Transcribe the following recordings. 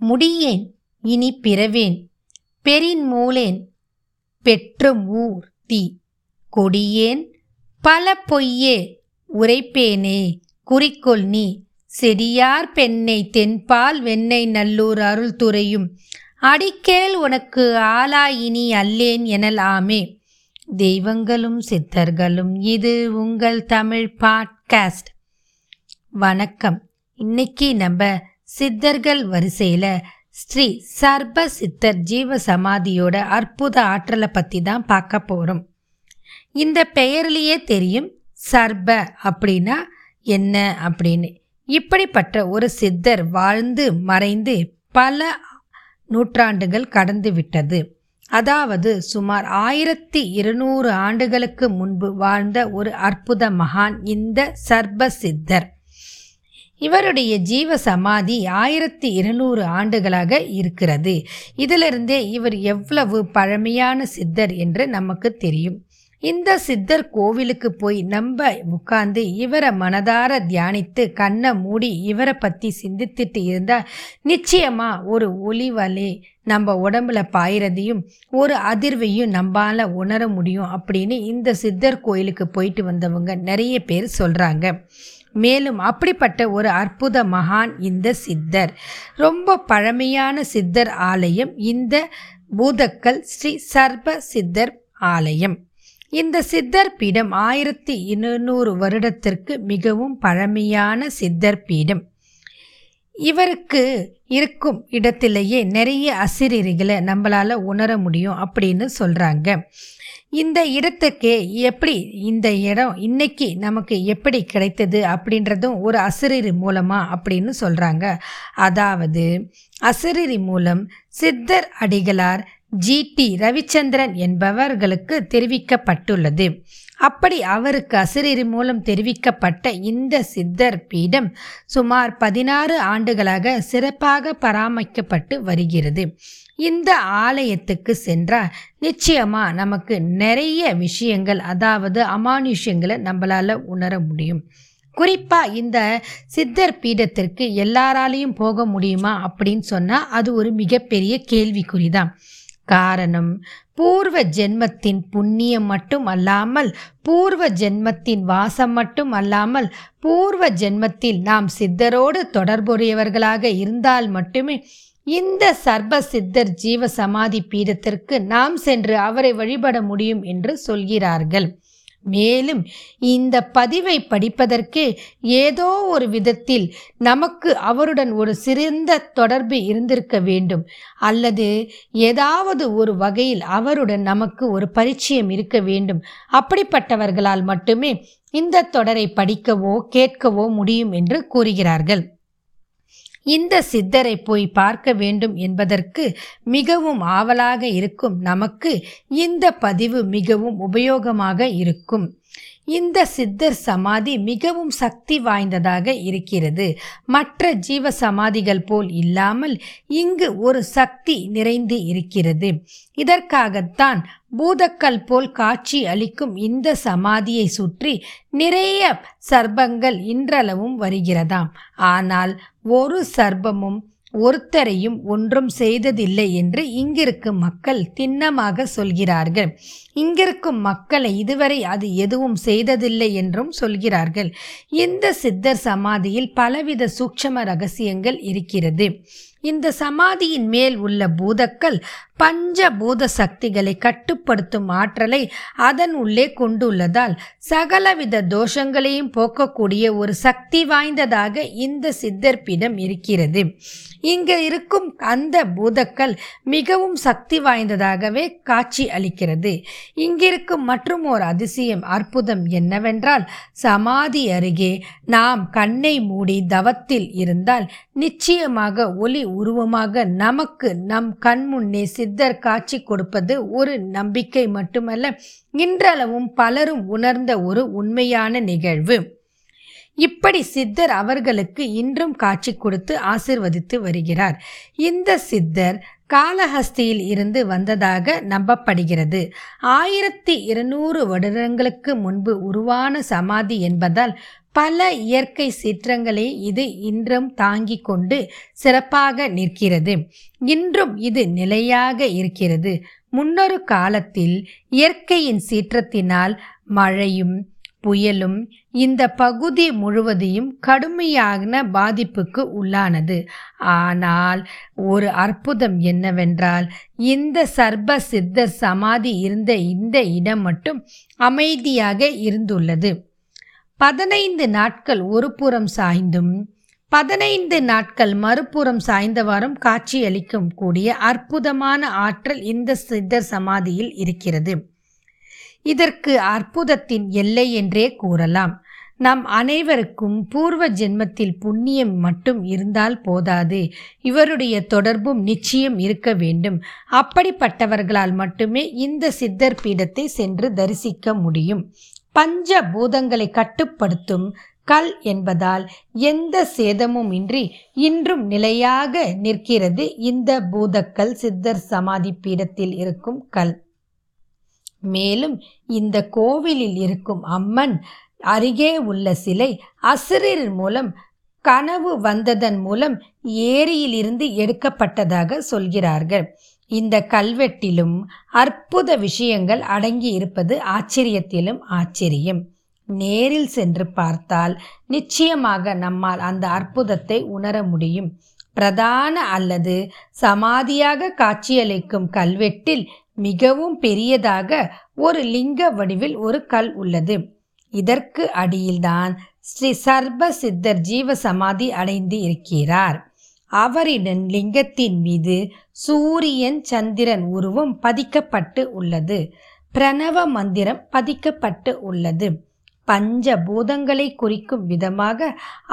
முடியேன் இனி பிறவேன். பெரின் மூலேன் பெற்றும் ஊர் தீ. கொடியேன் பல பொய்யே உரைப்பேனே. குறிக்கோள் நீ செடியார் பெண்ணை தென்பால் வெண்ணெய் நல்லூர் அருள் துறையும். அடிக்கேல் உனக்கு ஆளாயினி அல்லேன் எனல் ஆமே தெய்வங்களும் சித்தர்களும் இது உங்கள் தமிழ் பாட்காஸ்ட். வணக்கம். இன்னைக்கு நம்ம சித்தர்கள் வரிசையில் ஸ்ரீ சர்ப சித்தர் ஜீவ சமாதியோட அற்புத ஆற்றலை பற்றி தான் பார்க்க போகிறோம் இந்த பெயர்லேயே தெரியும் சர்ப அப்படின்னா என்ன அப்படின்னு. இப்படிப்பட்ட ஒரு சித்தர் வாழ்ந்து மறைந்து பல நூற்றாண்டுகள் கடந்து விட்டது. அதாவது சுமார் ஆயிரத்தி இருநூறு ஆண்டுகளுக்கு முன்பு வாழ்ந்த ஒரு அற்புத மகான் இந்த சர்ப சித்தர். இவருடைய ஜீவ சமாதி ஆயிரத்தி இருநூறு ஆண்டுகளாக இருக்கிறது. இதிலிருந்தே இவர் எவ்வளவு பழமையான சித்தர் என்று நமக்கு தெரியும். இந்த சித்தர் கோவிலுக்கு போய் நம்ம உட்கார்ந்து இவரை மனதார தியானித்து கண்ணை மூடி இவரை பற்றி சிந்தித்துட்டு இருந்தால் நிச்சயமாக ஒரு ஒளிவலே நம்ம உடம்புல பாயிறதையும் ஒரு அதிர்வையும் நம்மால் உணர முடியும் அப்படின்னு இந்த சித்தர் கோயிலுக்கு போயிட்டு வந்தவங்க நிறைய பேர் சொல்கிறாங்க மேலும் அப்படிப்பட்ட ஒரு அற்புத மகான் இந்த சித்தர். ரொம்ப பழமையான சித்தர் ஆலயம் இந்த பூதக்கல் ஸ்ரீ சர்ப சித்தர் ஆலயம். இந்த சித்தர் பீடம் ஆயிரத்தி இருநூறு வருடத்திற்கு மிகவும் பழமையான சித்தர் பீடம். இவருக்கு இருக்கும் இடத்திலேயே நிறைய அசிரியர்களை நம்மளால் உணர முடியும் அப்படின்னு சொல்கிறாங்க இந்த இடத்துக்கு எப்படி இந்த இடம் இன்னைக்கு நமக்கு எப்படி கிடைத்தது அப்படின்றதும் ஒரு அசிரிரி மூலமாக அப்படின்னு சொல்கிறாங்க அதாவது அசிரிரி மூலம் சித்தர் அடிகளார் ஜிடி ரவிச்சந்திரன் என்பவர்களுக்கு தெரிவிக்கப்பட்டுள்ளது. அப்படி அவருக்கு அசிரியர் மூலம் தெரிவிக்கப்பட்ட இந்த சித்தர் பீடம் சுமார் பதினாறு ஆண்டுகளாக சிறப்பாக பராமரிக்கப்பட்டு வருகிறது. இந்த ஆலயத்துக்கு சென்றால் நிச்சயமா நமக்கு நிறைய விஷயங்கள் அதாவது அமானுஷ்யங்களை நம்மளால உணர முடியும். குறிப்பாக இந்த சித்தர் பீடத்திற்கு எல்லாராலையும் போக முடியுமா அப்படின்னு சொன்னால் அது ஒரு மிகப்பெரிய கேள்விக்குறி தான் காரணம் பூர்வ ஜென்மத்தின் புண்ணியம் மட்டும் அல்லாமல் பூர்வ ஜென்மத்தின் வாசம் மட்டும் அல்லாமல் பூர்வ ஜென்மத்தில் நாம் சித்தரோடு தொடர்புடையவர்களாக இருந்தால் மட்டுமே இந்த சர்ப சித்தர் ஜீவ சமாதி பீடத்திற்கு நாம் சென்று அவரை வழிபட முடியும் என்று சொல்கிறார்கள். மேலும் இந்த பதிவை படிப்பதற்கு ஏதோ ஒரு விதத்தில் நமக்கு அவருடன் ஒரு சிறந்த தொடர்பு இருந்திருக்க வேண்டும். அல்லது ஏதாவது ஒரு வகையில் அவருடன் நமக்கு ஒரு பரிச்சயம் இருக்க வேண்டும். அப்படிப்பட்டவர்களால் மட்டுமே இந்த தொடரை படிக்கவோ கேட்கவோ முடியும் என்று கூறுகிறார்கள். இந்த சித்தரை போய் பார்க்க வேண்டும் என்பதற்கு மிகவும் ஆவலாக இருக்கும் நமக்கு இந்த பதிவு மிகவும் உபயோகமாக இருக்கும். இந்த சித்தர் சமாதி மிகவும் சக்தி வாய்ந்ததாக இருக்கிறது. மற்ற ஜீவ சமாதிகள் போல் இல்லாமல் இங்கு ஒரு சக்தி நிறைந்து இருக்கிறது. இதற்காகத்தான் பூதக்கல் போல் காட்சி அளிக்கும் இந்த சமாதியை சுற்றி நிறைய சர்பங்கள் இன்றளவும் வருகிறதாம். ஆனால் ஒரு சர்ப்பமும் ஒருத்தரையும் ஒன்றும் செய்ததில்லை என்று இங்கிருக்கும் மக்கள் திண்ணமாக சொல்கிறார்கள். இங்கிருக்கும் மக்களை இதுவரை அது எதுவும் செய்ததில்லை என்றும் சொல்கிறார்கள். இந்த சித்தர் சமாதியில் பலவித சூட்சம ரகசியங்கள் இருக்கிறது. இந்த சமாதியின் மேல் உள்ள பூதக்கள் பஞ்ச பூத சக்திகளை கட்டுப்படுத்தும் ஆற்றலை அதன் உள்ளே கொண்டுள்ளதால் சகலவித தோஷங்களையும் போக்கக்கூடிய ஒரு சக்தி வாய்ந்ததாக இந்த சித்தர் பீடம் இருக்கிறது. இங்கு இருக்கும் அந்த பூதக்கள் மிகவும் சக்தி வாய்ந்ததாகவே காட்சி அளிக்கிறது. இங்கிருக்கும் மற்றும் ஒரு அதிசயம் அற்புதம் என்னவென்றால் சமாதி அருகே நாம் கண்ணை மூடி தவத்தில் இருந்தால் நிச்சயமாக ஒளி உருவமாக நமக்கு நம் கண் முன்னே சித்தர் காட்சி கொடுப்பது ஒரு நம்பிக்கை மட்டுமல்ல இன்றளவும் பலரும் உணர்ந்த ஒரு உண்மையான நிகழ்வு. இப்படி சித்தர் அவர்களுக்கு இன்றும் காட்சி கொடுத்து ஆசிர்வதித்து வருகிறார். இந்த சித்தர் காளஹஸ்தியில் இருந்து வந்ததாக நம்பப்படுகிறது. ஆயிரத்தி இருநூறு வருடங்களுக்கு முன்பு உருவான சமாதி என்பதால் பல இயற்கை சீற்றங்களை இது இன்றும் தாங்கிக் கொண்டு சிறப்பாக நிற்கிறது. இன்றும் இது நிலையாக இருக்கிறது. முன்னொரு காலத்தில் இயற்கையின் சீற்றத்தினால் மழையும் புயலும் இந்த பகுதி முழுவதையும் கடுமையான பாதிப்புக்கு உள்ளானது. ஆனால் ஒரு அற்புதம் என்னவென்றால் இந்த சர்ப சித்தர் சமாதி இருந்த இந்த இடம் மட்டும் அமைதியாக இருந்துள்ளது. பதினைந்து நாட்கள் ஒரு புறம் சாய்ந்தும் பதினைந்து நாட்கள் மறுபுறம் சாய்ந்தவாறும் காட்சியளிக்கும் கூடிய அற்புதமான ஆற்றல் இந்த சித்தர் சமாதியில் இருக்கிறது. இதற்கு அற்புதத்தின் எல்லை என்றே கூறலாம். நம் அனைவருக்கும் பூர்வ ஜென்மத்தில் புண்ணியம் மட்டும் இருந்தால் போதாது. இவருடைய தொடர்பும் நிச்சயம் இருக்க வேண்டும். அப்படிப்பட்டவர்களால் மட்டுமே இந்த சித்தர் பீடத்தை சென்று தரிசிக்க முடியும். பஞ்ச பூதங்களை கட்டுப்படுத்தும் கல் என்பதால் எந்த சேதமும் இன்றி இன்றும் நிலையாக நிற்கிறது இந்த பூதக்கல் சித்தர் சமாதி பீடத்தில் இருக்கும் கல். மேலும் இந்த கோவிலில் இருக்கும் அம்மன் அருகே உள்ள சிலை அசுரர் மூலம் கனவு வந்ததன் மூலம் ஏரியிலிருந்து எடுக்கப்பட்டதாக சொல்கிறார்கள். இந்த கல்வெட்டிலும் அற்புத விஷயங்கள் அடங்கி இருப்பது ஆச்சரியத்திலும் ஆச்சரியம். நேரில் சென்று பார்த்தால் நிச்சயமாக நம்மால் அந்த அற்புதத்தை உணர முடியும். பிரதான அல்லது சமாதியாக காட்சியளிக்கும் கல்வெட்டில் மிகவும் பெரியதாக ஒரு லிங்க வடிவில் ஒரு கல் உள்ளது. இதற்கு அடியில்தான் ஸ்ரீ சர்ப சித்தர் ஜீவ சமாதி அடைந்து இருக்கிறார். அவரிடம் லிங்கத்தின் மீது சூரியன் சந்திரன் உருவம் பதிக்கப்பட்டு உள்ளது. பிரணவ மந்திரம் பதிக்கப்பட்டு உள்ளது. பஞ்ச பூதங்களை குறிக்கும் விதமாக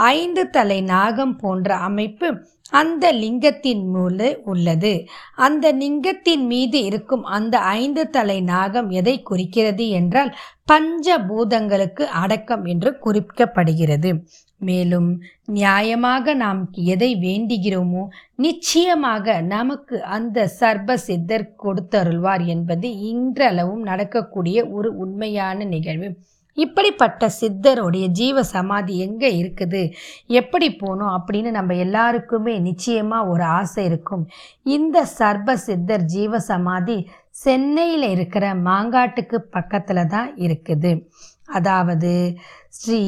ஐந்து தலை நாகம் போன்ற அமைப்பு அந்த லிங்கத்தின் மூல உள்ளது. அந்த லிங்கத்தின் மீது இருக்கும் அந்த ஐந்து தலை நாகம் எதை குறிக்கிறது என்றால் பஞ்ச பூதங்களுக்கு அடக்கம் என்று குறிக்கப்படுகிறது. மேலும் நியாயமாக நாம் எதை வேண்டுகிறோமோ நிச்சயமாக நமக்கு அந்த சர்ப சித்தர் கொடுத்தருள்வார் என்பது இன்றளவும் நடக்கக்கூடிய ஒரு உண்மையான நிகழ்வு. இப்படிப்பட்ட சித்தருடைய ஜீவ சமாதி எங்கே இருக்குது? எப்படி போகணும் அப்படின்னு நம்ம எல்லாருக்குமே நிச்சயமாக ஒரு ஆசை இருக்கும். இந்த சர்ப சித்தர் ஜீவ சமாதி சென்னையில் இருக்கிற மாங்காட்டுக்கு பக்கத்தில் தான் இருக்குது. அதாவது ஸ்ரீ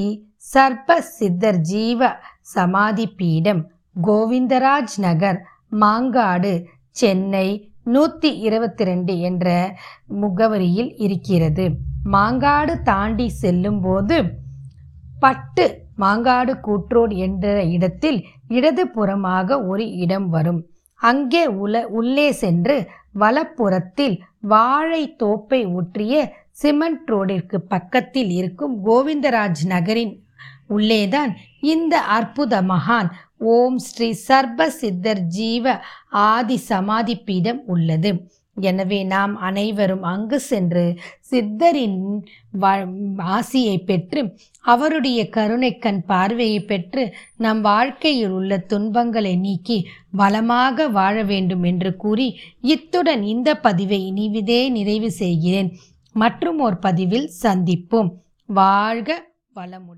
சர்ப சித்தர் ஜீவ சமாதி பீடம் கோவிந்தராஜ் நகர் மாங்காடு சென்னை நூற்றி இருபத்தி ரெண்டு என்ற முகவரியில் இருக்கிறது. மாங்காடு தாண்டி செல்லும்போது பட்டு மாங்காடு கூற்றோடு என்ற இடத்தில் இடதுபுறமாக ஒரு இடம் வரும். அங்கே உல உள்ளே சென்று வலப்புறத்தில் வாழை தோப்பை ஒற்றிய சிமெண்ட் ரோடிற்கு பக்கத்தில் இருக்கும் கோவிந்தராஜ் நகரின் உள்ளேதான் இந்த அற்புத மகான் ஓம் ஸ்ரீ சர்ப சித்தர் ஜீவ ஆதி சமாதி பீடம் உள்ளது. எனவே நாம் அனைவரும் அங்கு சென்று சித்தரின் ஆசியை பெற்று அவருடைய கருணைக்கண் பார்வையை பெற்று நம் வாழ்க்கையில் உள்ள துன்பங்களை நீக்கி வளமாக வாழ வேண்டும் என்று கூறி இத்துடன் இந்த பதிவை இனிவிதே நிறைவு செய்கிறேன். மற்றும் ஒரு பதிவில் சந்திப்போம். வாழ்க வளமுடன்.